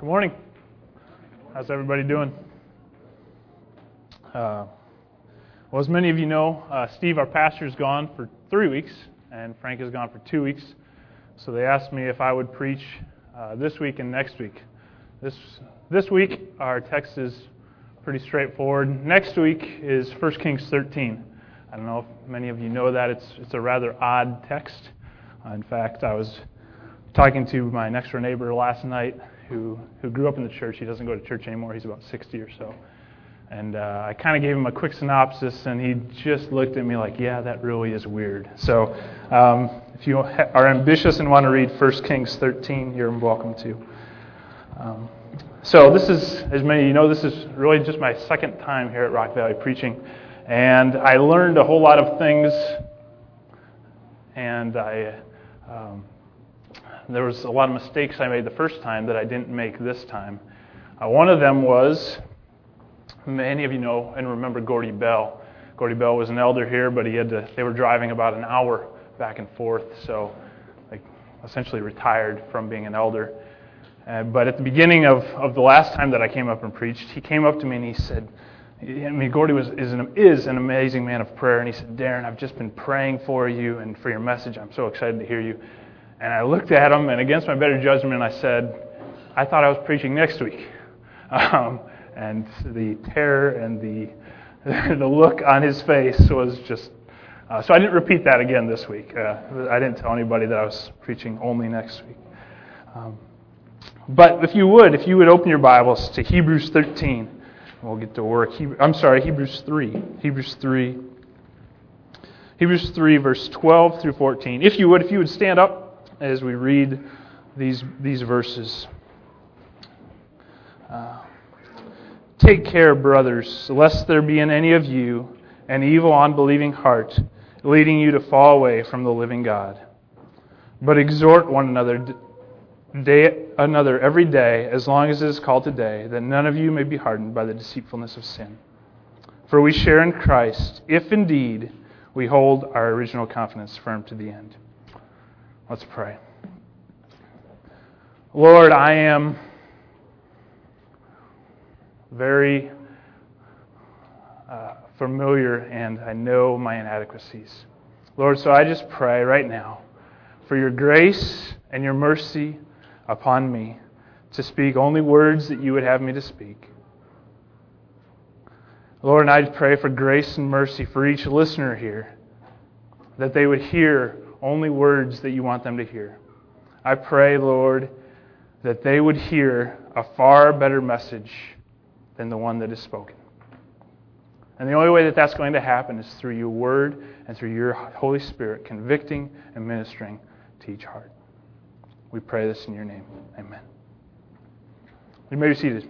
Good morning. How's everybody doing? Uh, well, as many of you know, uh, Steve, our pastor, is gone for three weeks, and Frank is gone for two weeks. So they asked me if I would preach uh, this week and next week. This this week, our text is pretty straightforward. Next week is 1 Kings 13. I don't know if many of you know that. It's it's a rather odd text. Uh, in fact, I was talking to my next door neighbor last night who, who grew up in the church. He doesn't go to church anymore. He's about 60 or so. And uh, I kind of gave him a quick synopsis, and he just looked at me like, yeah, that really is weird. So um, if you are ambitious and want to read 1 Kings 13, you're welcome to. Um, so this is, as many of you know, this is really just my second time here at Rock Valley preaching. And I learned a whole lot of things, and I um, there was a lot of mistakes I made the first time that I didn't make this time. Uh, one of them was, many of you know and remember Gordy Bell. Gordy Bell was an elder here, but he had to, they were driving about an hour back and forth, so they essentially retired from being an elder. Uh, but at the beginning of, of the last time that I came up and preached, he came up to me and he said, I mean, Gordy was, is, an, is an amazing man of prayer, and he said, Darren, I've just been praying for you and for your message. I'm so excited to hear you. And I looked at him, and against my better judgment, I said, I thought I was preaching next week. Um, and the terror and the, the look on his face was just. Uh, so I didn't repeat that again this week. Uh, I didn't tell anybody that I was preaching only next week. Um, but if you would, if you would open your Bibles to Hebrews 13, we'll get to work. I'm sorry, Hebrews 3. Hebrews 3. Hebrews 3, verse 12 through 14. If you would, if you would stand up as we read these, these verses. Uh, Take care, brothers, lest there be in any of you an evil, unbelieving heart, leading you to fall away from the living God. But exhort one another day, another every day, as long as it is called today, that none of you may be hardened by the deceitfulness of sin. For we share in Christ, if indeed we hold our original confidence firm to the end. Let's pray. Lord, I am very uh, familiar and I know my inadequacies. Lord, so I just pray right now for your grace and your mercy upon me to speak only words that you would have me to speak. Lord, and I pray for grace and mercy for each listener here, that they would hear only words that you want them to hear. I pray, Lord, that they would hear a far better message than the one that is spoken. And the only way that that's going to happen is through your word and through your Holy Spirit convicting and ministering to each heart. We pray this in your name. Amen. You may be seated.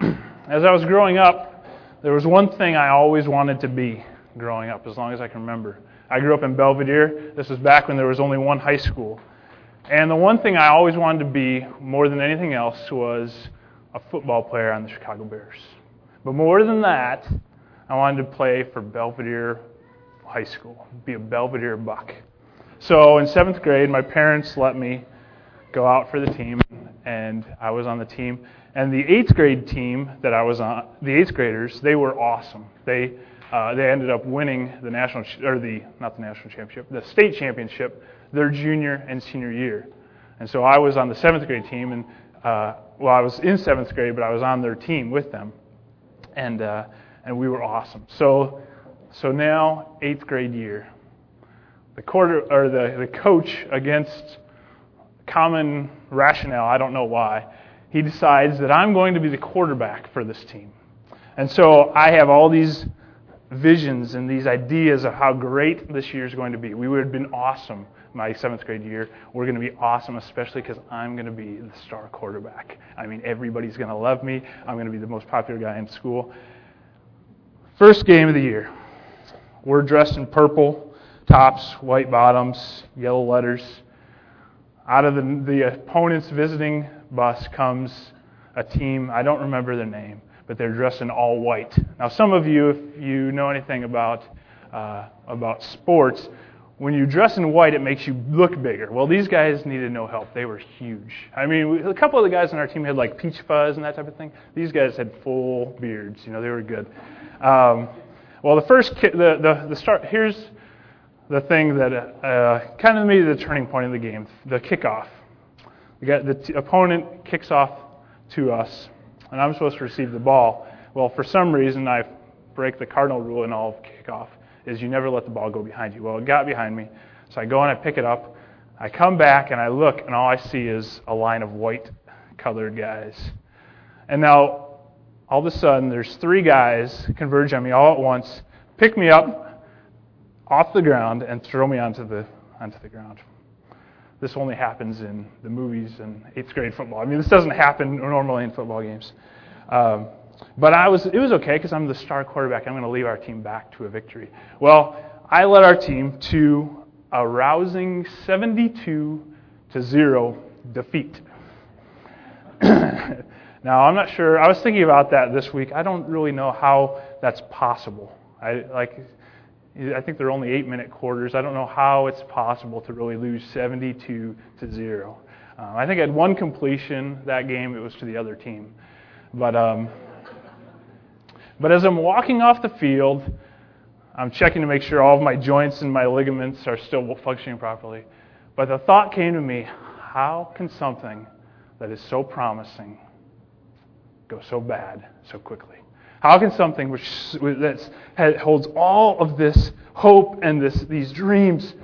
As I was growing up, there was one thing I always wanted to be growing up, as long as I can remember. I grew up in Belvidere. This was back when there was only one high school. And the one thing I always wanted to be more than anything else was a football player on the Chicago Bears. But more than that, I wanted to play for Belvidere High School, be a Belvidere Buck. So in seventh grade, my parents let me go out for the team, and I was on the team. And the eighth grade team that I was on, the eighth graders, they were awesome. They uh, they ended up winning the national or the not the national championship, the state championship their junior and senior year. And so I was on the seventh grade team, and uh, well, I was in seventh grade, but I was on their team with them, and uh, and we were awesome. So so now eighth grade year, the quarter or the the coach against common rationale, I don't know why, he decides that I'm going to be the quarterback for this team. And so I have all these visions and these ideas of how great this year is going to be. We would have been awesome my seventh grade year. We're going to be awesome, especially because I'm going to be the star quarterback. I mean, everybody's going to love me. I'm going to be the most popular guy in school. First game of the year. We're dressed in purple tops, white bottoms, yellow letters. Out of the, the opponent's visiting bus comes a team. I don't remember their name but they're dressed in all white. Now, some of you, if you know anything about uh, about sports, when you dress in white, it makes you look bigger. Well, these guys needed no help. They were huge. I mean, a couple of the guys on our team had like peach fuzz and that type of thing. These guys had full beards. You know, they were good. Um, well, the first, ki- the, the, the start, here's the thing that uh, kind of made the turning point of the game the kickoff. We got the t- opponent kicks off to us, and I'm supposed to receive the ball. Well, for some reason, I break the cardinal rule in all of kickoff is you never let the ball go behind you. Well, it got behind me, so I go and I pick it up. I come back and I look, and all I see is a line of white colored guys. And now, all of a sudden, there's three guys converge on me all at once, pick me up off the ground, and throw me onto the onto the ground. This only happens in the movies and eighth grade football. I mean, this doesn't happen normally in football games. Um, but I was, it was okay because I'm the star quarterback. I'm going to lead our team back to a victory. Well, I led our team to a rousing 72 to 0 defeat. now, I'm not sure. I was thinking about that this week. I don't really know how that's possible. I like I think they're only 8-minute quarters. I don't know how it's possible to really lose 72 to 0. Um, I think I had one completion that game. It was to the other team. But um, but as I'm walking off the field, I'm checking to make sure all of my joints and my ligaments are still functioning properly. But the thought came to me how can something that is so promising go so bad so quickly? How can something which that holds all of this hope and this, these dreams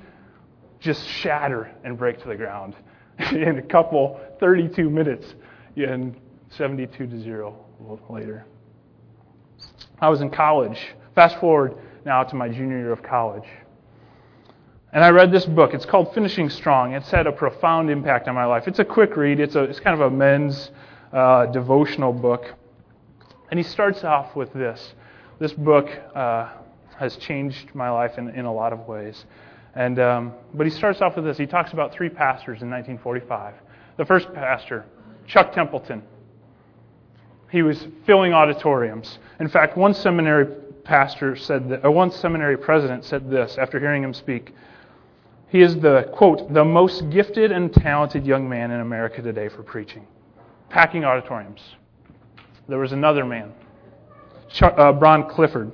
just shatter and break to the ground in a couple 32 minutes and 72 to 0 later? I was in college. Fast forward now to my junior year of college. And I read this book. It's called Finishing Strong. It's had a profound impact on my life. It's a quick read, it's, a, it's kind of a men's uh, devotional book. And he starts off with this. This book uh, has changed my life in, in a lot of ways. And, um, but he starts off with this. He talks about three pastors in 1945. The first pastor, Chuck Templeton. He was filling auditoriums. In fact, one seminary pastor said that, or one seminary president said this after hearing him speak. He is the, quote, the most gifted and talented young man in America today for preaching, packing auditoriums. There was another man, uh, Bron Clifford.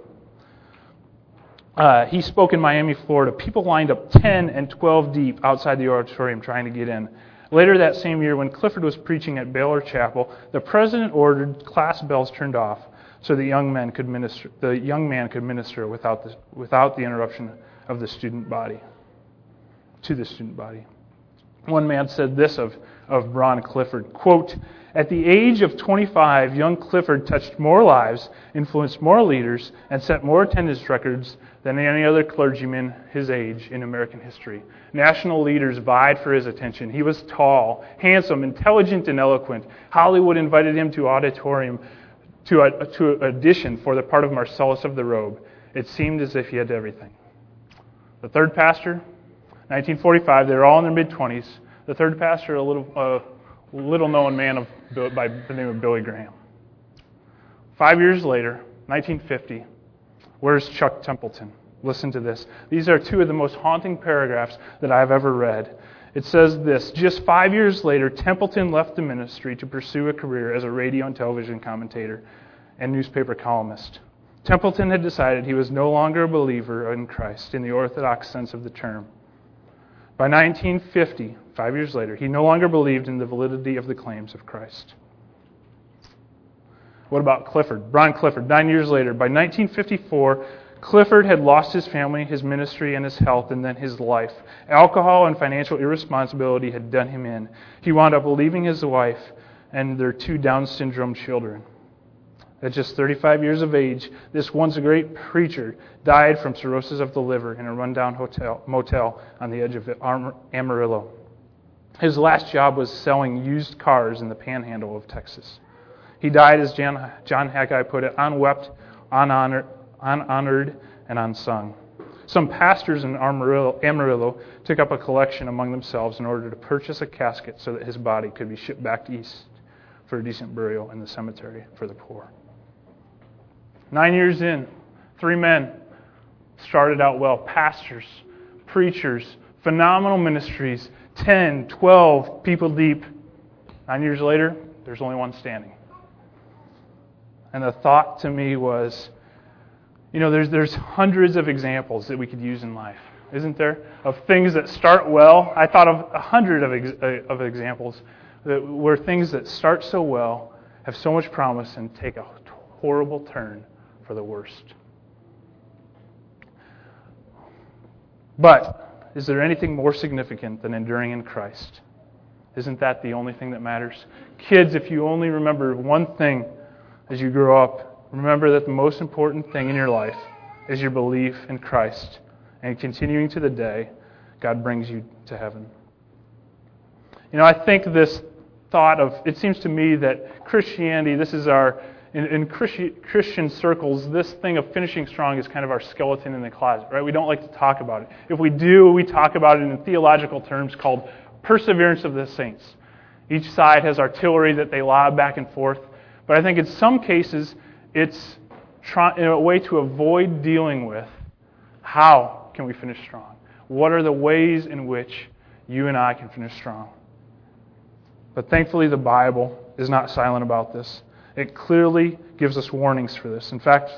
Uh, he spoke in Miami, Florida. People lined up 10 and 12 deep outside the auditorium trying to get in. Later that same year, when Clifford was preaching at Baylor Chapel, the president ordered class bells turned off so the young man could minister, the young man could minister without the, without the interruption of the student body, to the student body. One man said this of, of Bron Clifford, quote, at the age of 25, young Clifford touched more lives, influenced more leaders, and set more attendance records than any other clergyman his age in American history. National leaders vied for his attention. He was tall, handsome, intelligent, and eloquent. Hollywood invited him to auditorium to, a, to audition for the part of Marcellus of the Robe. It seemed as if he had everything. The third pastor, 1945, they were all in their mid 20s. The third pastor, a little, uh, little known man of, by the name of Billy Graham. Five years later, 1950, where's Chuck Templeton? Listen to this. These are two of the most haunting paragraphs that I've ever read. It says this Just five years later, Templeton left the ministry to pursue a career as a radio and television commentator and newspaper columnist. Templeton had decided he was no longer a believer in Christ in the orthodox sense of the term. By 1950, five years later, he no longer believed in the validity of the claims of Christ. What about Clifford? Bron Clifford, nine years later. By 1954, Clifford had lost his family, his ministry, and his health, and then his life. Alcohol and financial irresponsibility had done him in. He wound up leaving his wife and their two Down syndrome children. At just 35 years of age, this once great preacher died from cirrhosis of the liver in a rundown hotel, motel on the edge of Amarillo. His last job was selling used cars in the panhandle of Texas. He died, as John, John Haggai put it, unwept, unhonored, unhonored, and unsung. Some pastors in Amarillo, Amarillo took up a collection among themselves in order to purchase a casket so that his body could be shipped back east for a decent burial in the cemetery for the poor. Nine years in, three men started out well, pastors, preachers, phenomenal ministries, 10, 12 people deep. Nine years later, there's only one standing. And the thought to me was, you know, there's, there's hundreds of examples that we could use in life, isn't there? Of things that start well. I thought of a hundred of, ex, of examples that, where things that start so well have so much promise and take a horrible turn for the worst. But is there anything more significant than enduring in Christ? Isn't that the only thing that matters? Kids, if you only remember one thing as you grow up, remember that the most important thing in your life is your belief in Christ. And continuing to the day, God brings you to heaven. You know, I think this thought of, it seems to me that Christianity, this is our in, in Christian circles, this thing of finishing strong is kind of our skeleton in the closet, right? We don't like to talk about it. If we do, we talk about it in theological terms called perseverance of the saints. Each side has artillery that they lob back and forth. But I think in some cases, it's try, in a way to avoid dealing with how can we finish strong? What are the ways in which you and I can finish strong? But thankfully, the Bible is not silent about this. It clearly gives us warnings for this. In fact,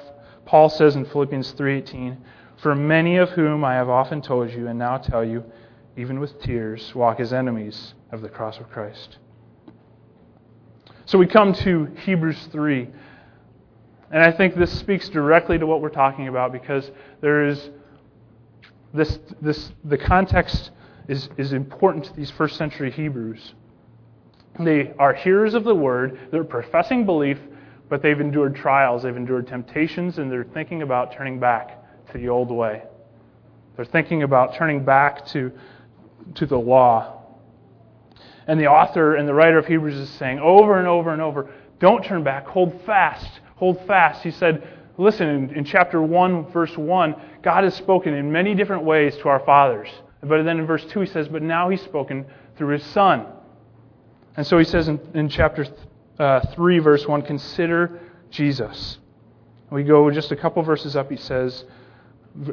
Paul says in Philippians 3:18, "For many of whom I have often told you and now tell you, even with tears, walk as enemies of the cross of Christ." So we come to Hebrews 3. And I think this speaks directly to what we're talking about because there is this, this the context is, is important to these first century Hebrews. They are hearers of the word, they're professing belief, but they've endured trials, they've endured temptations, and they're thinking about turning back to the old way. They're thinking about turning back to, to the law. And the author and the writer of Hebrews is saying over and over and over don't turn back, hold fast, hold fast. He said, listen, in, in chapter 1, verse 1, God has spoken in many different ways to our fathers. But then in verse 2, he says, but now he's spoken through his Son. And so he says in, in chapter uh, 3, verse 1, consider Jesus. We go just a couple verses up, he says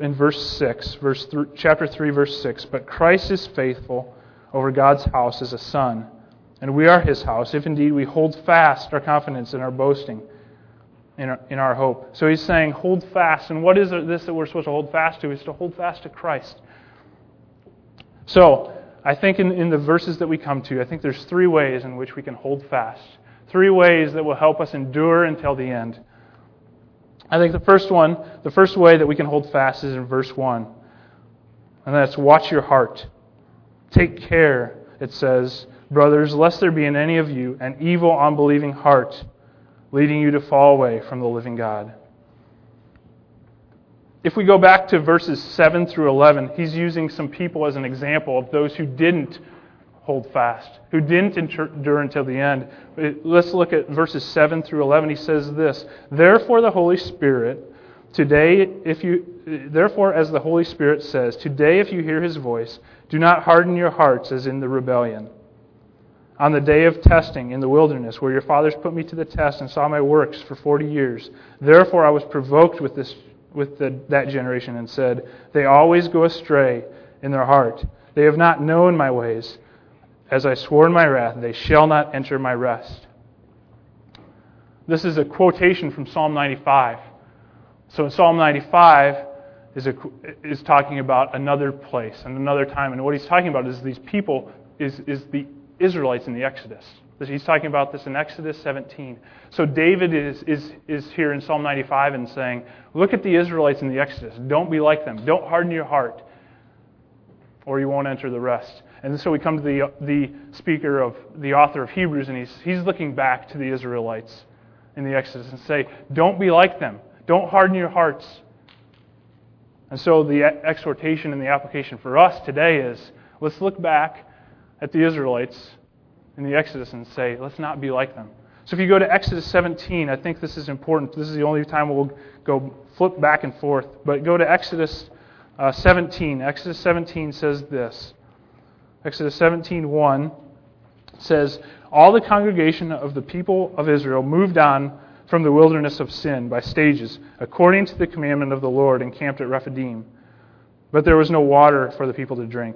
in verse 6, verse th- chapter 3, verse 6, But Christ is faithful over God's house as a son, and we are his house, if indeed we hold fast our confidence and our boasting in our, in our hope. So he's saying, hold fast. And what is this that we're supposed to hold fast to? Is to hold fast to Christ. So, I think in, in the verses that we come to, I think there's three ways in which we can hold fast. Three ways that will help us endure until the end. I think the first one, the first way that we can hold fast is in verse 1. And that's watch your heart. Take care, it says, brothers, lest there be in any of you an evil, unbelieving heart leading you to fall away from the living God. If we go back to verses 7 through 11, he's using some people as an example of those who didn't hold fast, who didn't endure until the end. Let's look at verses 7 through 11. He says this Therefore, the Holy Spirit, today, if you, therefore, as the Holy Spirit says, today, if you hear his voice, do not harden your hearts as in the rebellion. On the day of testing in the wilderness, where your fathers put me to the test and saw my works for forty years, therefore I was provoked with this with the, that generation and said, They always go astray in their heart. They have not known my ways. As I swore in my wrath, they shall not enter my rest. This is a quotation from Psalm 95. So in Psalm 95 is, a, is talking about another place and another time. And what he's talking about is these people, is, is the Israelites in the Exodus. He's talking about this in Exodus 17. So David is, is, is here in Psalm 95 and saying, Look at the Israelites in the Exodus. Don't be like them. Don't harden your heart, or you won't enter the rest. And so we come to the, the speaker of the author of Hebrews, and he's, he's looking back to the Israelites in the Exodus and say, Don't be like them. Don't harden your hearts. And so the exhortation and the application for us today is let's look back at the Israelites in the Exodus and say, let's not be like them. So if you go to Exodus 17, I think this is important. This is the only time we'll go flip back and forth. But go to Exodus uh, 17. Exodus 17 says this. Exodus 17:1 says, "All the congregation of the people of Israel moved on from the wilderness of sin by stages, according to the commandment of the Lord, and camped at Rephidim." but there was no water for the people to drink.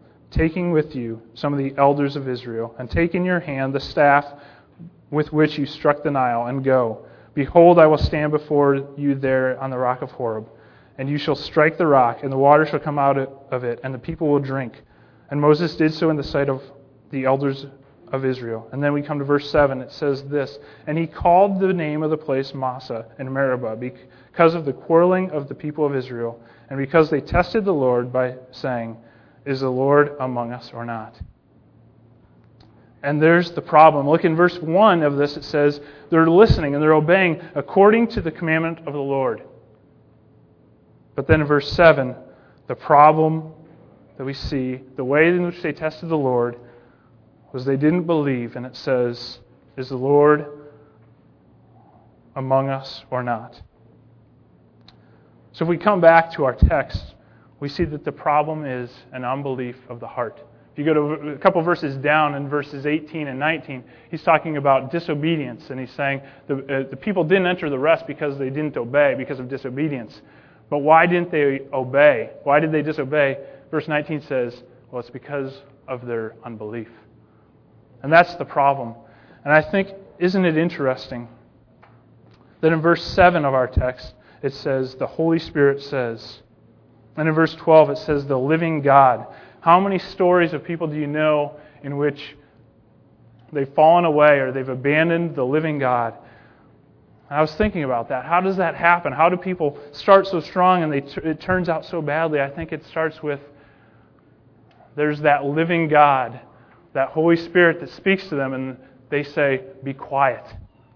taking with you some of the elders of Israel, and take in your hand the staff with which you struck the Nile, and go. Behold, I will stand before you there on the rock of Horeb, and you shall strike the rock, and the water shall come out of it, and the people will drink. And Moses did so in the sight of the elders of Israel. And then we come to verse 7. It says this And he called the name of the place Massah and Meribah because of the quarreling of the people of Israel, and because they tested the Lord by saying, is the Lord among us or not? And there's the problem. Look in verse 1 of this, it says, they're listening and they're obeying according to the commandment of the Lord. But then in verse 7, the problem that we see, the way in which they tested the Lord, was they didn't believe. And it says, Is the Lord among us or not? So if we come back to our text, we see that the problem is an unbelief of the heart. If you go to a couple verses down in verses 18 and 19, he's talking about disobedience, and he's saying the, uh, the people didn't enter the rest because they didn't obey, because of disobedience. But why didn't they obey? Why did they disobey? Verse 19 says, well, it's because of their unbelief. And that's the problem. And I think, isn't it interesting that in verse 7 of our text, it says, the Holy Spirit says, and in verse 12, it says, the living God. How many stories of people do you know in which they've fallen away or they've abandoned the living God? I was thinking about that. How does that happen? How do people start so strong and they, it turns out so badly? I think it starts with there's that living God, that Holy Spirit that speaks to them, and they say, Be quiet.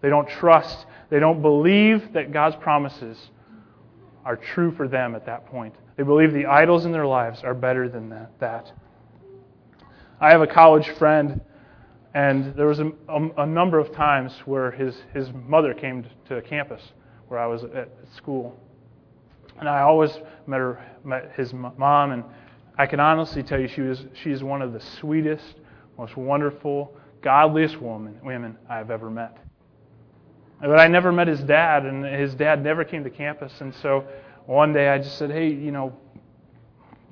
They don't trust, they don't believe that God's promises are true for them at that point. They believe the idols in their lives are better than that. I have a college friend, and there was a, a, a number of times where his, his mother came to campus where I was at school. And I always met, her, met his mom, and I can honestly tell you she was she's one of the sweetest, most wonderful, godliest woman, women I've ever met. But I never met his dad, and his dad never came to campus, and so one day I just said, hey, you know,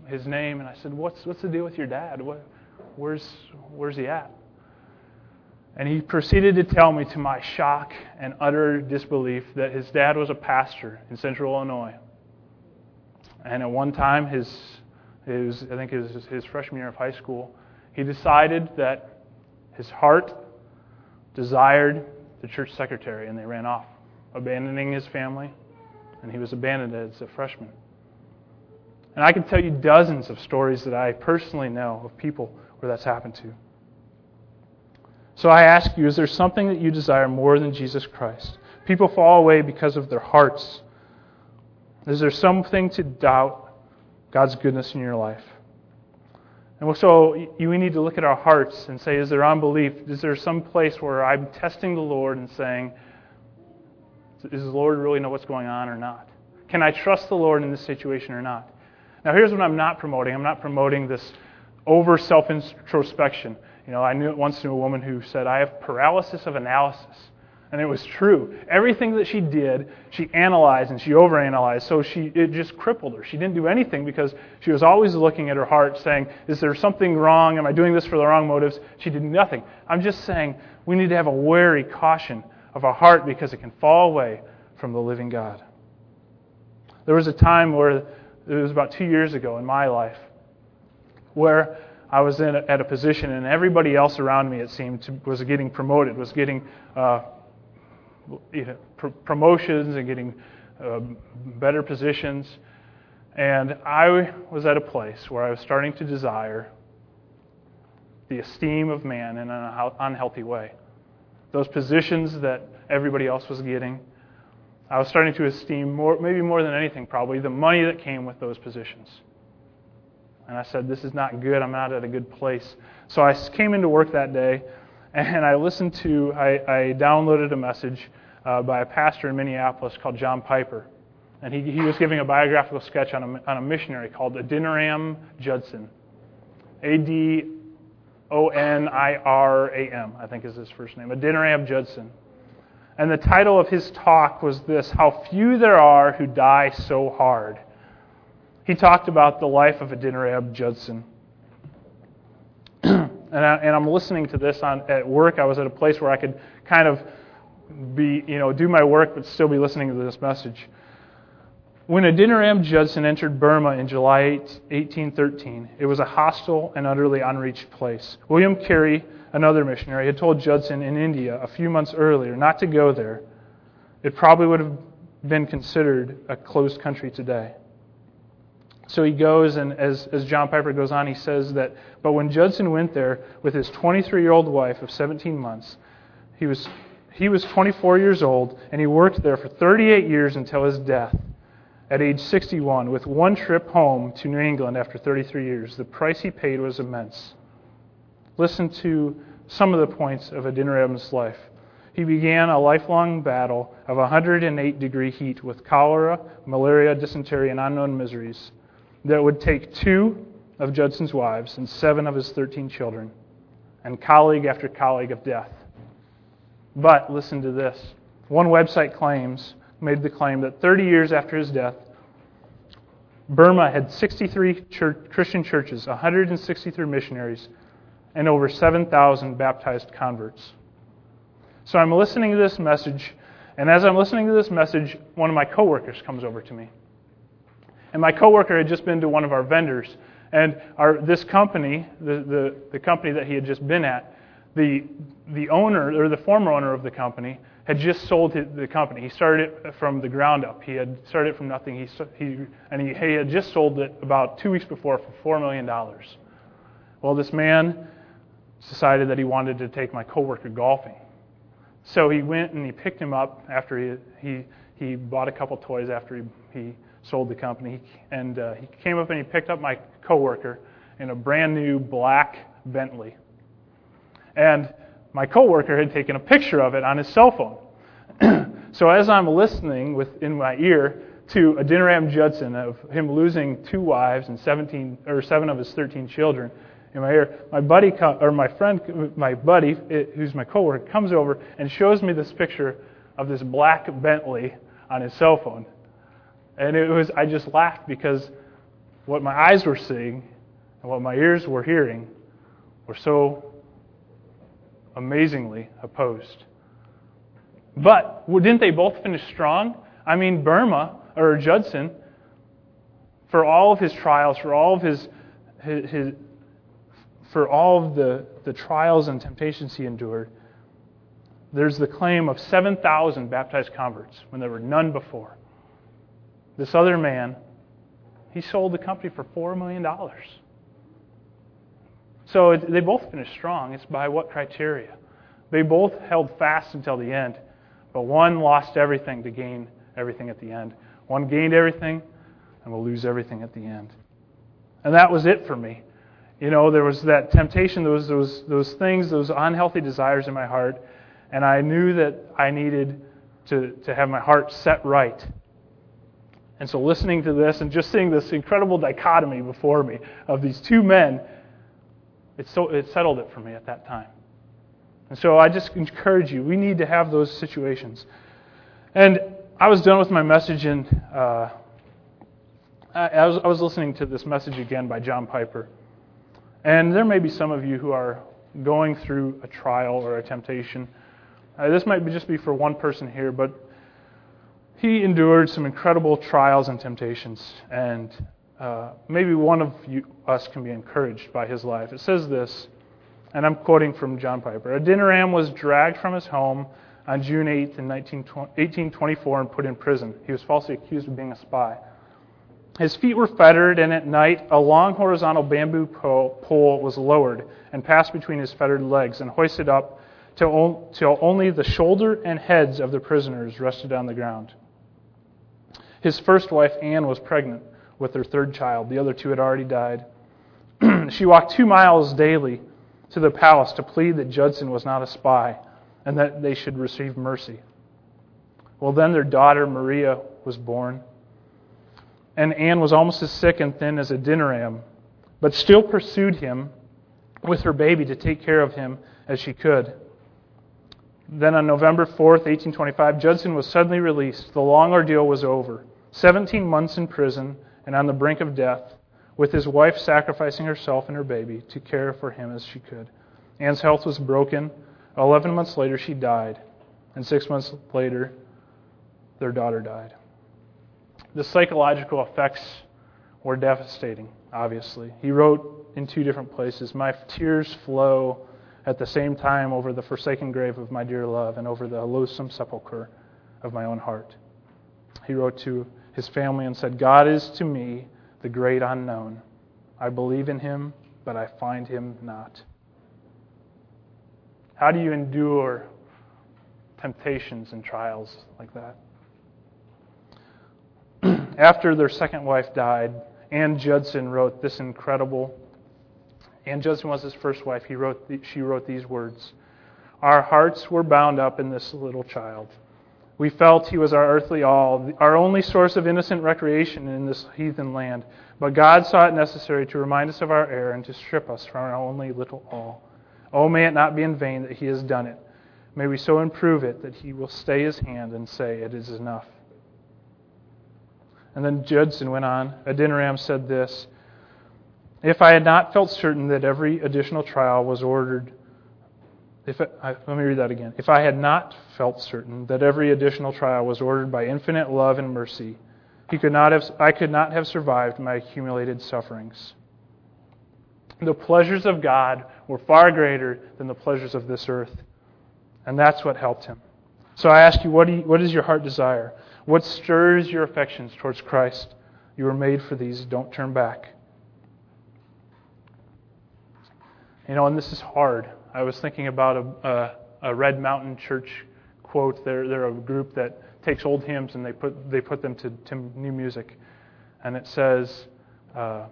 his name, and I said, what's, what's the deal with your dad? What, where's, where's he at? And he proceeded to tell me, to my shock and utter disbelief, that his dad was a pastor in Central Illinois. And at one time, his, his I think it was his freshman year of high school, he decided that his heart desired the church secretary, and they ran off, abandoning his family and he was abandoned as a freshman. And I can tell you dozens of stories that I personally know of people where that's happened to. So I ask you, is there something that you desire more than Jesus Christ? People fall away because of their hearts. Is there something to doubt God's goodness in your life? And so we need to look at our hearts and say, is there unbelief? Is there some place where I'm testing the Lord and saying, does the Lord really know what's going on or not? Can I trust the Lord in this situation or not? Now, here's what I'm not promoting. I'm not promoting this over self introspection. You know, I knew, once knew a woman who said, I have paralysis of analysis. And it was true. Everything that she did, she analyzed and she overanalyzed. So she, it just crippled her. She didn't do anything because she was always looking at her heart saying, Is there something wrong? Am I doing this for the wrong motives? She did nothing. I'm just saying we need to have a wary caution of our heart because it can fall away from the living God. There was a time where, it was about two years ago in my life, where I was in a, at a position and everybody else around me, it seemed, was getting promoted, was getting uh, you know, pr- promotions and getting uh, better positions. And I was at a place where I was starting to desire the esteem of man in an unhealthy way those positions that everybody else was getting. I was starting to esteem more, maybe more than anything, probably, the money that came with those positions. And I said, This is not good. I'm not at a good place. So I came into work that day and I listened to, I, I downloaded a message uh, by a pastor in Minneapolis called John Piper. And he, he was giving a biographical sketch on a, on a missionary called Adoniram Judson. A D O N I R A M, I think is his first name. Adoniram Judson. And the title of his talk was this How Few There Are Who Die So Hard. He talked about the life of Adoniram Judson. and, I, and I'm listening to this on, at work. I was at a place where I could kind of be, you know, do my work but still be listening to this message. When Adoniram Judson entered Burma in July 1813, it was a hostile and utterly unreached place. William Carey, another missionary, had told Judson in India a few months earlier not to go there. It probably would have been considered a closed country today. So he goes, and as, as John Piper goes on, he says that, but when Judson went there with his 23 year old wife of 17 months, he was, he was 24 years old, and he worked there for 38 years until his death at age 61 with one trip home to New England after 33 years. The price he paid was immense. Listen to some of the points of Adoniram's life. He began a lifelong battle of 108 degree heat with cholera, malaria, dysentery, and unknown miseries that would take two of Judson's wives and seven of his 13 children, and colleague after colleague of death. But listen to this. One website claims made the claim that 30 years after his death, Burma had 63 church, Christian churches, 163 missionaries, and over 7,000 baptized converts. So I'm listening to this message, and as I'm listening to this message, one of my coworkers comes over to me. And my coworker had just been to one of our vendors, and our, this company, the, the, the company that he had just been at, the, the owner, or the former owner of the company, had just sold the company. He started it from the ground up. He had started it from nothing. He, he, and he, he had just sold it about two weeks before for $4 million. Well, this man decided that he wanted to take my coworker golfing. So he went and he picked him up after he, he, he bought a couple toys after he, he sold the company. And uh, he came up and he picked up my coworker in a brand new black Bentley. And my coworker had taken a picture of it on his cell phone. so as I'm listening with in my ear to Adoniram Judson of him losing two wives and 17 or seven of his 13 children in my ear, my buddy or my friend, my buddy, eh, who's my coworker, comes over and shows me this picture of this black Bentley on his cell phone, and it was I just laughed because what my eyes were seeing and what my ears were hearing were so amazingly opposed. But didn't they both finish strong? I mean, Burma, or Judson, for all of his trials, for all of his, his, his for all of the, the trials and temptations he endured, there's the claim of 7,000 baptized converts when there were none before. This other man, he sold the company for $4 million. So it, they both finished strong. It's by what criteria? They both held fast until the end, but one lost everything to gain everything at the end. One gained everything and will lose everything at the end. And that was it for me. You know, there was that temptation, those, those, those things, those unhealthy desires in my heart, and I knew that I needed to, to have my heart set right. And so, listening to this and just seeing this incredible dichotomy before me of these two men it, so, it settled it for me at that time. And so I just encourage you, we need to have those situations. And I was done with my message, and uh, I, was, I was listening to this message again by John Piper. And there may be some of you who are going through a trial or a temptation. Uh, this might just be for one person here, but he endured some incredible trials and temptations. And uh, maybe one of you, us can be encouraged by his life. It says this, and I'm quoting from John Piper Adoniram was dragged from his home on June 8th in 1824 and put in prison. He was falsely accused of being a spy. His feet were fettered, and at night a long horizontal bamboo pole was lowered and passed between his fettered legs and hoisted up till only the shoulder and heads of the prisoners rested on the ground. His first wife, Anne, was pregnant with their third child. The other two had already died. she walked two miles daily to the palace to plead that Judson was not a spy and that they should receive mercy. Well, then their daughter Maria was born. And Anne was almost as sick and thin as Adoniram, but still pursued him with her baby to take care of him as she could. Then on November 4th, 1825, Judson was suddenly released. The long ordeal was over. 17 months in prison and on the brink of death, with his wife sacrificing herself and her baby to care for him as she could. Anne's health was broken. Eleven months later, she died. And six months later, their daughter died. The psychological effects were devastating, obviously. He wrote in two different places My tears flow at the same time over the forsaken grave of my dear love and over the loathsome sepulchre of my own heart. He wrote to his family and said, God is to me the great unknown. I believe in him, but I find him not. How do you endure temptations and trials like that? After their second wife died, Anne Judson wrote this incredible. Anne Judson was his first wife. He wrote, she wrote these words Our hearts were bound up in this little child. We felt he was our earthly all, our only source of innocent recreation in this heathen land. But God saw it necessary to remind us of our error and to strip us from our only little all. Oh, may it not be in vain that he has done it. May we so improve it that he will stay his hand and say, It is enough. And then Judson went on. Adoniram said this If I had not felt certain that every additional trial was ordered, if it, I, let me read that again. If I had not felt certain that every additional trial was ordered by infinite love and mercy, he could not have, I could not have survived my accumulated sufferings. The pleasures of God were far greater than the pleasures of this earth. And that's what helped him. So I ask you, what, you, what is your heart desire? What stirs your affections towards Christ? You were made for these. Don't turn back. You know, and this is hard. I was thinking about a, a, a Red Mountain Church quote. They're, they're a group that takes old hymns and they put, they put them to, to new music. And it says, uh,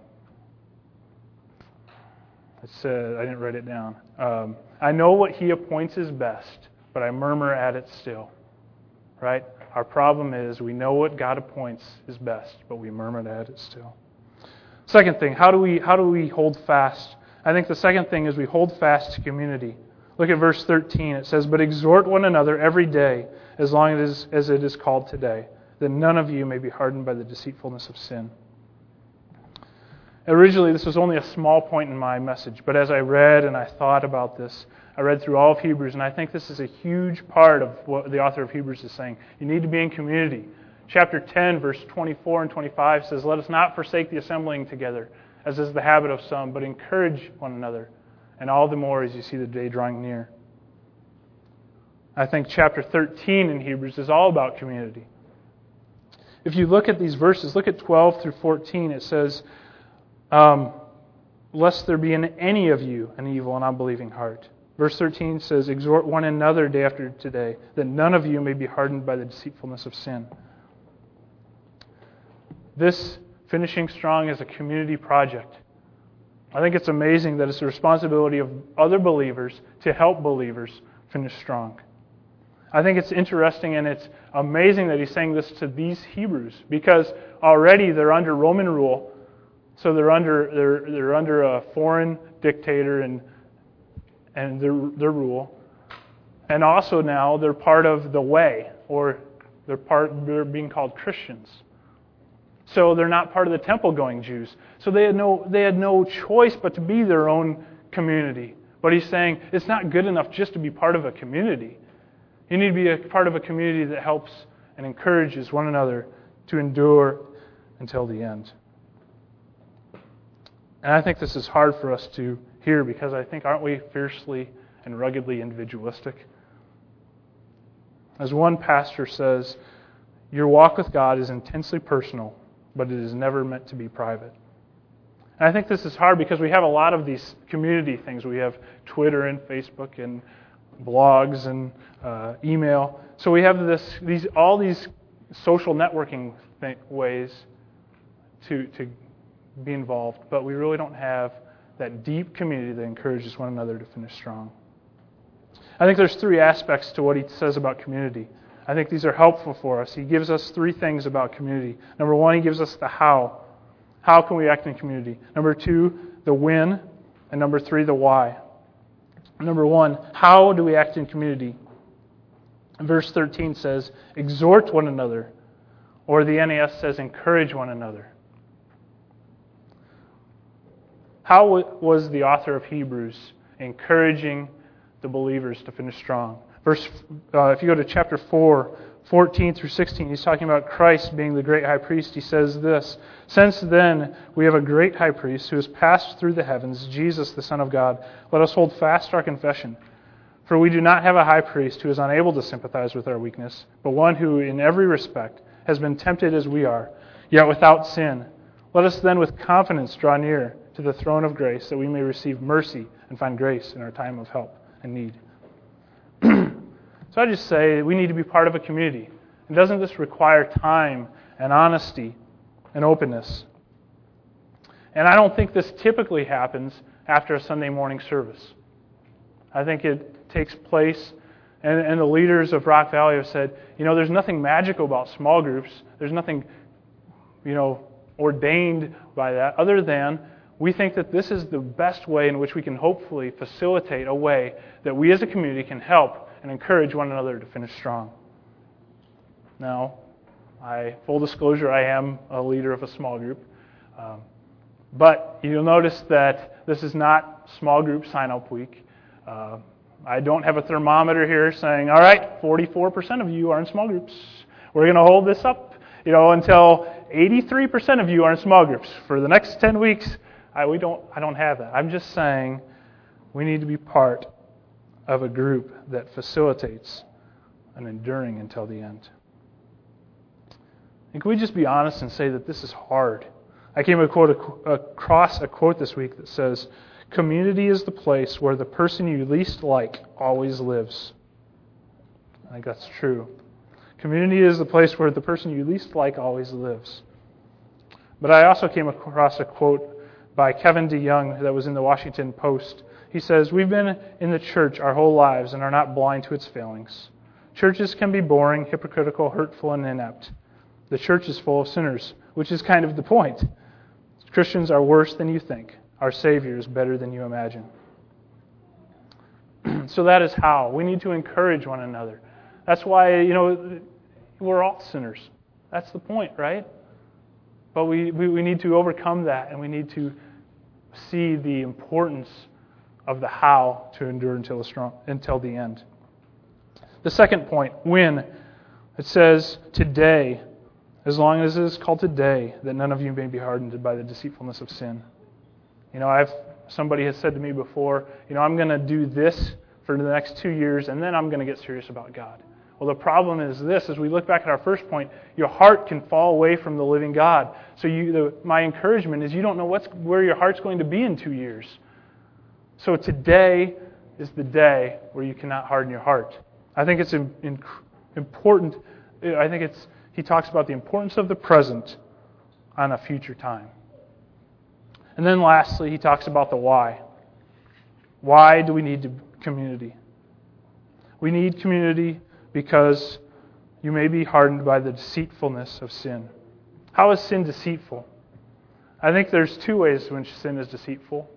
it said, I didn't write it down. Um, I know what he appoints is best, but I murmur at it still. Right? Our problem is we know what God appoints is best, but we murmur at it still. Second thing, how do we how do we hold fast? I think the second thing is we hold fast to community. Look at verse 13. It says, But exhort one another every day, as long as, as it is called today, that none of you may be hardened by the deceitfulness of sin. Originally, this was only a small point in my message, but as I read and I thought about this, I read through all of Hebrews, and I think this is a huge part of what the author of Hebrews is saying. You need to be in community. Chapter 10, verse 24 and 25 says, Let us not forsake the assembling together, as is the habit of some, but encourage one another, and all the more as you see the day drawing near. I think chapter 13 in Hebrews is all about community. If you look at these verses, look at 12 through 14, it says, um, lest there be in any of you an evil and unbelieving heart. Verse 13 says, Exhort one another day after today, that none of you may be hardened by the deceitfulness of sin. This finishing strong is a community project. I think it's amazing that it's the responsibility of other believers to help believers finish strong. I think it's interesting and it's amazing that he's saying this to these Hebrews because already they're under Roman rule so they're under they're they're under a foreign dictator and and their their rule. And also now they're part of the way, or they're part they're being called Christians. So they're not part of the temple going Jews. So they had no they had no choice but to be their own community. But he's saying it's not good enough just to be part of a community. You need to be a part of a community that helps and encourages one another to endure until the end. And I think this is hard for us to hear because I think, aren't we fiercely and ruggedly individualistic? As one pastor says, your walk with God is intensely personal, but it is never meant to be private. And I think this is hard because we have a lot of these community things. We have Twitter and Facebook and blogs and uh, email. So we have this, these, all these social networking th- ways to, to be involved, but we really don't have that deep community that encourages one another to finish strong. I think there's three aspects to what he says about community. I think these are helpful for us. He gives us three things about community. Number one, he gives us the how. How can we act in community? Number two, the when. And number three, the why. Number one, how do we act in community? Verse 13 says, exhort one another. Or the NAS says, encourage one another. How was the author of Hebrews encouraging the believers to finish strong? Verse, uh, if you go to chapter 4, 14 through 16, he's talking about Christ being the great high priest. He says this Since then, we have a great high priest who has passed through the heavens, Jesus, the Son of God. Let us hold fast our confession. For we do not have a high priest who is unable to sympathize with our weakness, but one who, in every respect, has been tempted as we are, yet without sin. Let us then with confidence draw near to the throne of grace that we may receive mercy and find grace in our time of help and need. So I just say we need to be part of a community. And doesn't this require time and honesty and openness? And I don't think this typically happens after a Sunday morning service. I think it takes place, and, and the leaders of Rock Valley have said, you know, there's nothing magical about small groups. There's nothing, you know, ordained by that, other than we think that this is the best way in which we can hopefully facilitate a way that we as a community can help and encourage one another to finish strong. Now, I full disclosure, I am a leader of a small group, um, but you'll notice that this is not small group sign up week. Uh, I don't have a thermometer here saying, all right, 44% of you are in small groups. We're going to hold this up, you know, until 83% of you are in small groups for the next 10 weeks. I, we don't, I don't have that. I'm just saying we need to be part of a group that facilitates an enduring until the end. And can we just be honest and say that this is hard? I came across a quote this week that says, Community is the place where the person you least like always lives. I think that's true. Community is the place where the person you least like always lives. But I also came across a quote by Kevin DeYoung that was in the Washington Post. He says, We've been in the church our whole lives and are not blind to its failings. Churches can be boring, hypocritical, hurtful, and inept. The church is full of sinners, which is kind of the point. Christians are worse than you think. Our Savior is better than you imagine. so that is how. We need to encourage one another. That's why, you know, we're all sinners. That's the point, right? But we, we, we need to overcome that and we need to see the importance of the how to endure until the, strong, until the end. The second point, when. It says, today, as long as it is called today, that none of you may be hardened by the deceitfulness of sin. You know, I've somebody has said to me before, you know, I'm going to do this for the next two years, and then I'm going to get serious about God. Well, the problem is this: as we look back at our first point, your heart can fall away from the living God. So, you, the, my encouragement is, you don't know what's, where your heart's going to be in two years. So today is the day where you cannot harden your heart. I think it's important. I think it's he talks about the importance of the present on a future time. And then lastly, he talks about the why. Why do we need community? We need community because you may be hardened by the deceitfulness of sin. How is sin deceitful? I think there's two ways in which sin is deceitful.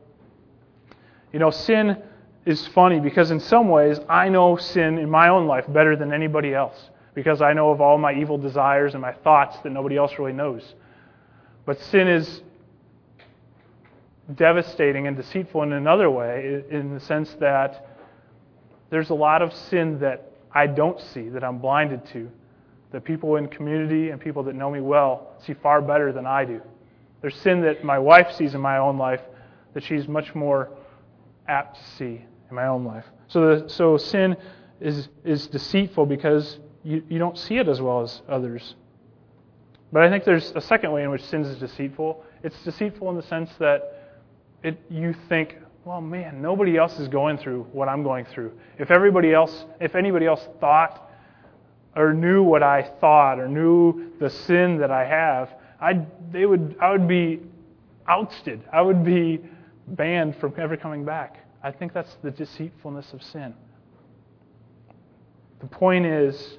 You know, sin is funny because in some ways I know sin in my own life better than anybody else because I know of all my evil desires and my thoughts that nobody else really knows. But sin is devastating and deceitful in another way in the sense that there's a lot of sin that I don't see, that I'm blinded to, that people in community and people that know me well see far better than I do. There's sin that my wife sees in my own life that she's much more apt to see in my own life. So, the, so sin is, is deceitful because you, you don't see it as well as others. But I think there's a second way in which sin is deceitful. It's deceitful in the sense that it, you think, well, man, nobody else is going through what I'm going through. If everybody else, if anybody else thought or knew what I thought or knew the sin that I have, I they would I would be ousted. I would be banned from ever coming back. I think that's the deceitfulness of sin. The point is,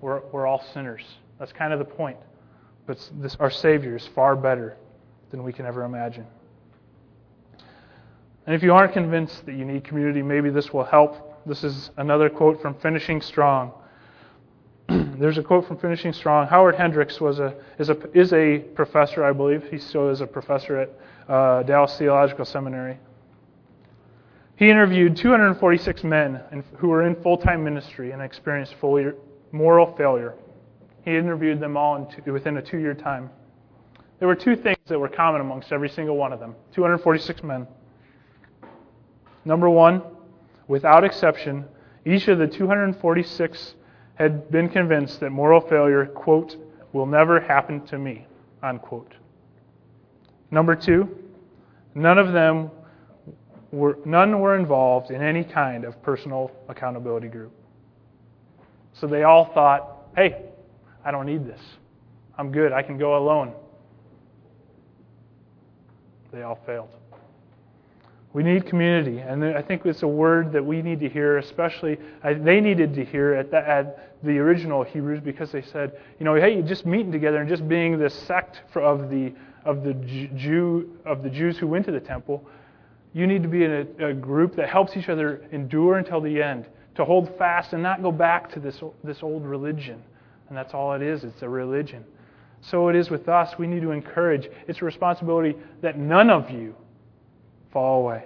we're, we're all sinners. That's kind of the point. But this, our Savior is far better than we can ever imagine. And if you aren't convinced that you need community, maybe this will help. This is another quote from Finishing Strong. There's a quote from Finishing Strong. Howard Hendricks was a, is, a, is a professor, I believe. He still is a professor at uh, Dallas Theological Seminary. He interviewed 246 men who were in full time ministry and experienced full moral failure. He interviewed them all two, within a two year time. There were two things that were common amongst every single one of them 246 men. Number one, without exception, each of the 246 had been convinced that moral failure, quote, will never happen to me, unquote. Number two, none of them were, none were involved in any kind of personal accountability group. So they all thought, hey, I don't need this. I'm good. I can go alone. They all failed. We need community, and I think it's a word that we need to hear, especially they needed to hear at the, at the original Hebrews because they said, you know, hey, just meeting together and just being this sect of the of the Jew of the Jews who went to the temple you need to be in a, a, group that helps each other endure until the end, to hold fast and not go back to this, this old religion. And that's all it is it's a religion. So it is with us. We need to encourage. It's a responsibility that none of you fall away.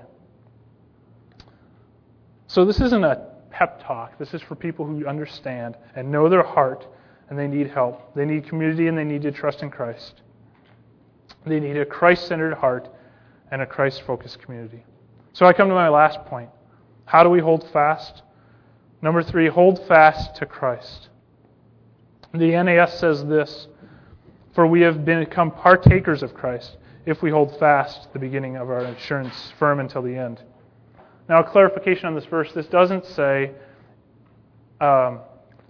So this isn't a pep talk. This is for people who understand and know their heart and they need help. They need community and they need to trust in Christ. They need a Christ centered heart and a Christ focused community. So I come to my last point. How do we hold fast? Number three, hold fast to Christ. The NAS says this For we have become partakers of Christ if we hold fast the beginning of our assurance firm until the end. Now, a clarification on this verse this doesn't say um,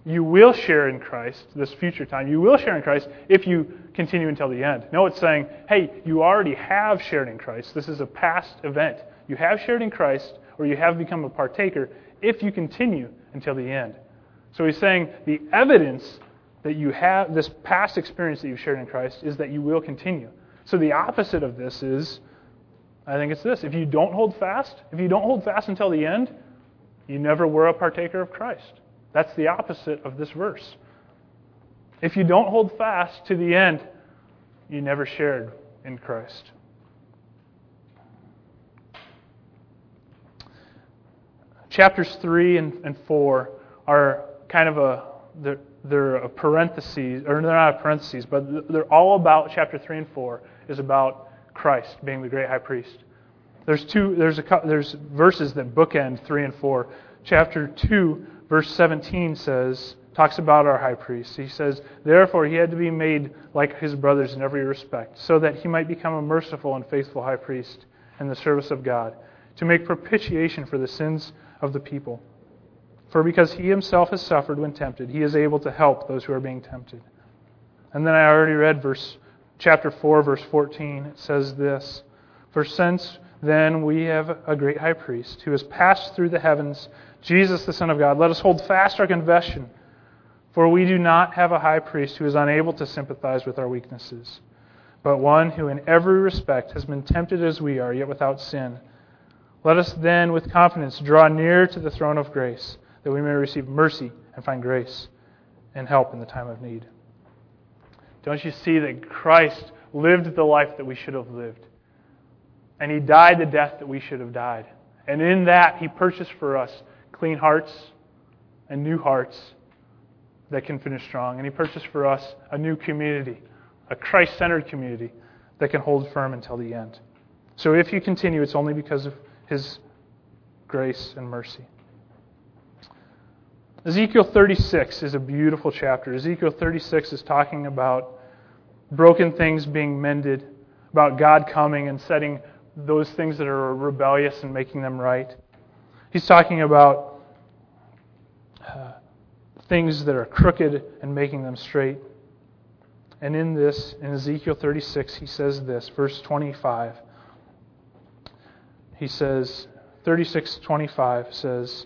you will share in Christ, this future time, you will share in Christ if you continue until the end. No, it's saying, hey, you already have shared in Christ. This is a past event. You have shared in Christ, or you have become a partaker if you continue until the end. So he's saying the evidence that you have, this past experience that you've shared in Christ, is that you will continue. So the opposite of this is, I think it's this. If you don't hold fast, if you don't hold fast until the end, you never were a partaker of Christ. That's the opposite of this verse. If you don't hold fast to the end, you never shared in Christ. Chapters 3 and, and 4 are kind of a, they're, they're a parentheses, or they're not a parentheses, but they're all about, chapter 3 and 4 is about Christ being the great high priest. There's two, there's a, there's verses that bookend 3 and 4. Chapter 2 verse 17 says, talks about our high priest. He says, Therefore, he had to be made like his brothers in every respect, so that he might become a merciful and faithful high priest in the service of God, to make propitiation for the sins of the people. For because he himself has suffered when tempted, he is able to help those who are being tempted. And then I already read verse chapter 4 verse 14. It says this, For since then we have a great high priest who has passed through the heavens Jesus, the Son of God. Let us hold fast our confession, for we do not have a high priest who is unable to sympathize with our weaknesses, but one who in every respect has been tempted as we are, yet without sin. Let us then, with confidence, draw near to the throne of grace, that we may receive mercy and find grace and help in the time of need. Don't you see that Christ lived the life that we should have lived? And he died the death that we should have died. And in that, he purchased for us clean hearts and new hearts that can finish strong. And He purchased for us a new community, a Christ centered community that can hold firm until the end. So if you continue, it's only because of His grace and mercy. Ezekiel 36 is a beautiful chapter. Ezekiel 36 is talking about broken things being mended, about God coming and setting those things that are rebellious and making them right. He's talking about uh, things that are crooked and making them straight. And in this, in Ezekiel 36, he says this, verse 25 he says, 36:25 says,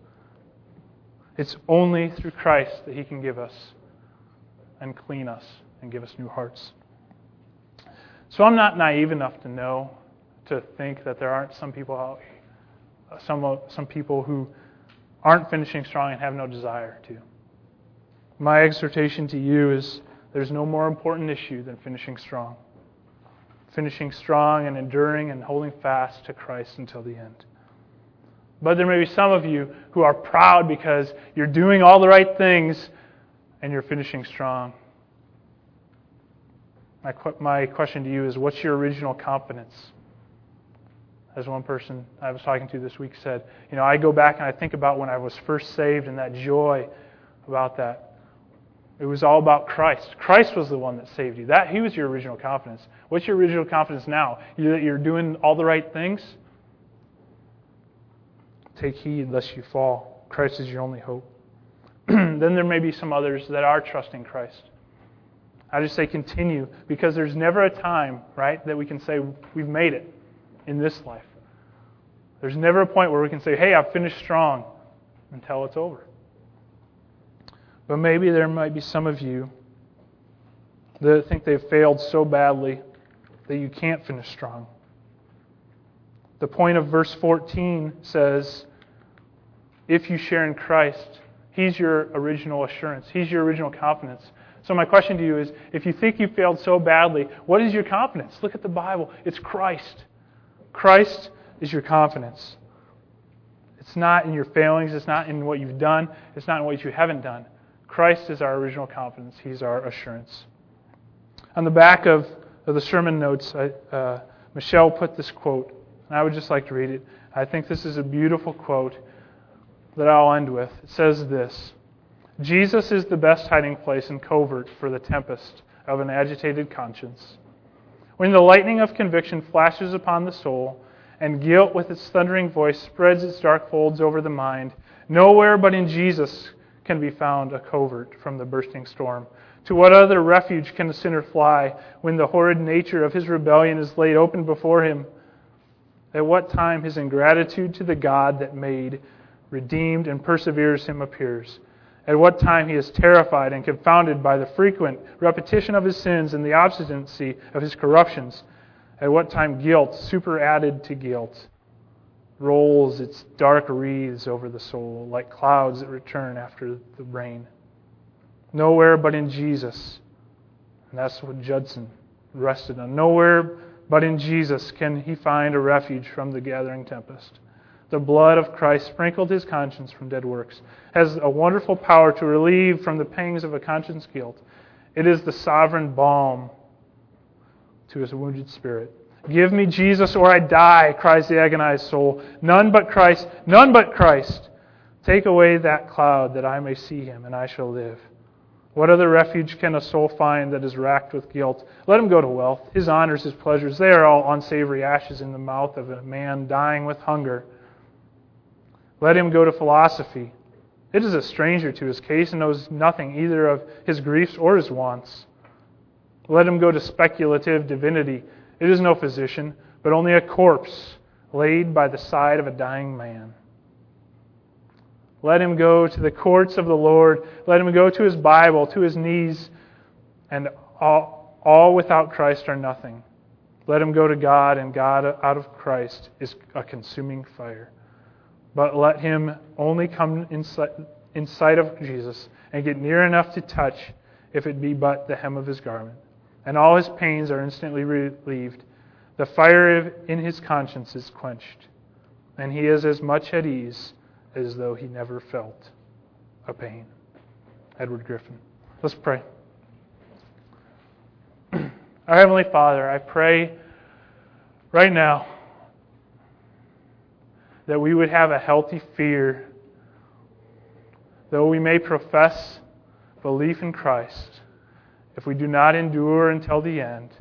It's only through Christ that He can give us and clean us and give us new hearts. So I'm not naive enough to know, to think that there aren't some people out, some some people who aren't finishing strong and have no desire to. My exhortation to you is there's no more important issue than finishing strong. Finishing strong and enduring and holding fast to Christ until the end. But there may be some of you who are proud because you're doing all the right things and you're finishing strong. My, my question to you is what's your original confidence? As one person I was talking to this week said, you know, I go back and I think about when I was first saved and that joy about that. It was all about Christ. Christ was the one that saved you. That he was your original confidence. What's your original confidence now? You that you're doing all the right things? Take heed lest you fall. Christ is your only hope. then there may be some others that are trusting Christ. I just say continue because there's never a time, right, that we can say we've made it in this life. There's never a point where we can say, hey, I've finished strong until it's over. But maybe there might be some of you that think they've failed so badly that you can't finish strong. The point of verse 14 says, if you share in Christ, He's your original assurance, He's your original confidence. So, my question to you is if you think you failed so badly, what is your confidence? Look at the Bible. It's Christ. Christ is your confidence. It's not in your failings, it's not in what you've done, it's not in what you haven't done. Christ is our original confidence, He's our assurance. On the back of, of the sermon notes, I, uh, Michelle put this quote, and I would just like to read it. I think this is a beautiful quote that I'll end with. It says this Jesus is the best hiding place and covert for the tempest of an agitated conscience. When the lightning of conviction flashes upon the soul, and guilt with its thundering voice spreads its dark folds over the mind, nowhere but in Jesus can be found a covert from the bursting storm? To what other refuge can a sinner fly when the horrid nature of his rebellion is laid open before him? At what time his ingratitude to the God that made, redeemed, and perseveres him appears? At what time he is terrified and confounded by the frequent repetition of his sins and the obstinacy of his corruptions? At what time guilt, superadded to guilt, rolls its dark wreaths over the soul like clouds that return after the rain. Nowhere but in Jesus. And that's what Judson rested on. Nowhere but in Jesus can he find a refuge from the gathering tempest. The blood of Christ sprinkled his conscience from dead works, has a wonderful power to relieve from the pangs of a conscience guilt. It is the sovereign balm to his wounded spirit. Give me Jesus or I die, cries the agonized soul. None but Christ, none but Christ. Take away that cloud that I may see him, and I shall live. What other refuge can a soul find that is racked with guilt? Let him go to wealth. His honors, his pleasures, they are all unsavory ashes in the mouth of a man dying with hunger. Let him go to philosophy. It is a stranger to his case and knows nothing either of his griefs or his wants. Let him go to speculative divinity. It is no physician, but only a corpse laid by the side of a dying man. Let him go to the courts of the Lord. Let him go to his Bible, to his knees, and all, all without Christ are nothing. Let him go to God, and God out of Christ is a consuming fire. But let him only come in sight, in sight of Jesus and get near enough to touch, if it be but the hem of his garment and all his pains are instantly relieved. The fire in his conscience is quenched, and he is as much at ease as though he never felt a pain. Edward Griffin. Let's pray. Our Heavenly Father, I pray right now that we would have a healthy fear. Though we may profess belief in Christ, if we do not endure until the end,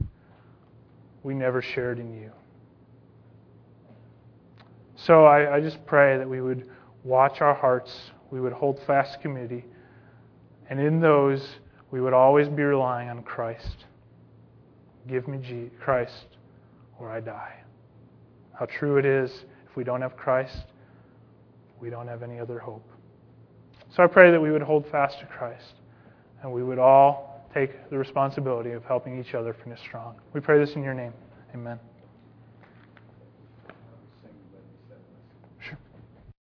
we never shared in you. So I, I just pray that we would watch our hearts, we would hold fast community, and in those, we would always be relying on Christ. Give me Christ or I die. How true it is if we don't have Christ, we don't have any other hope. So I pray that we would hold fast to Christ and we would all take the responsibility of helping each other finish strong. We pray this in your name. Amen.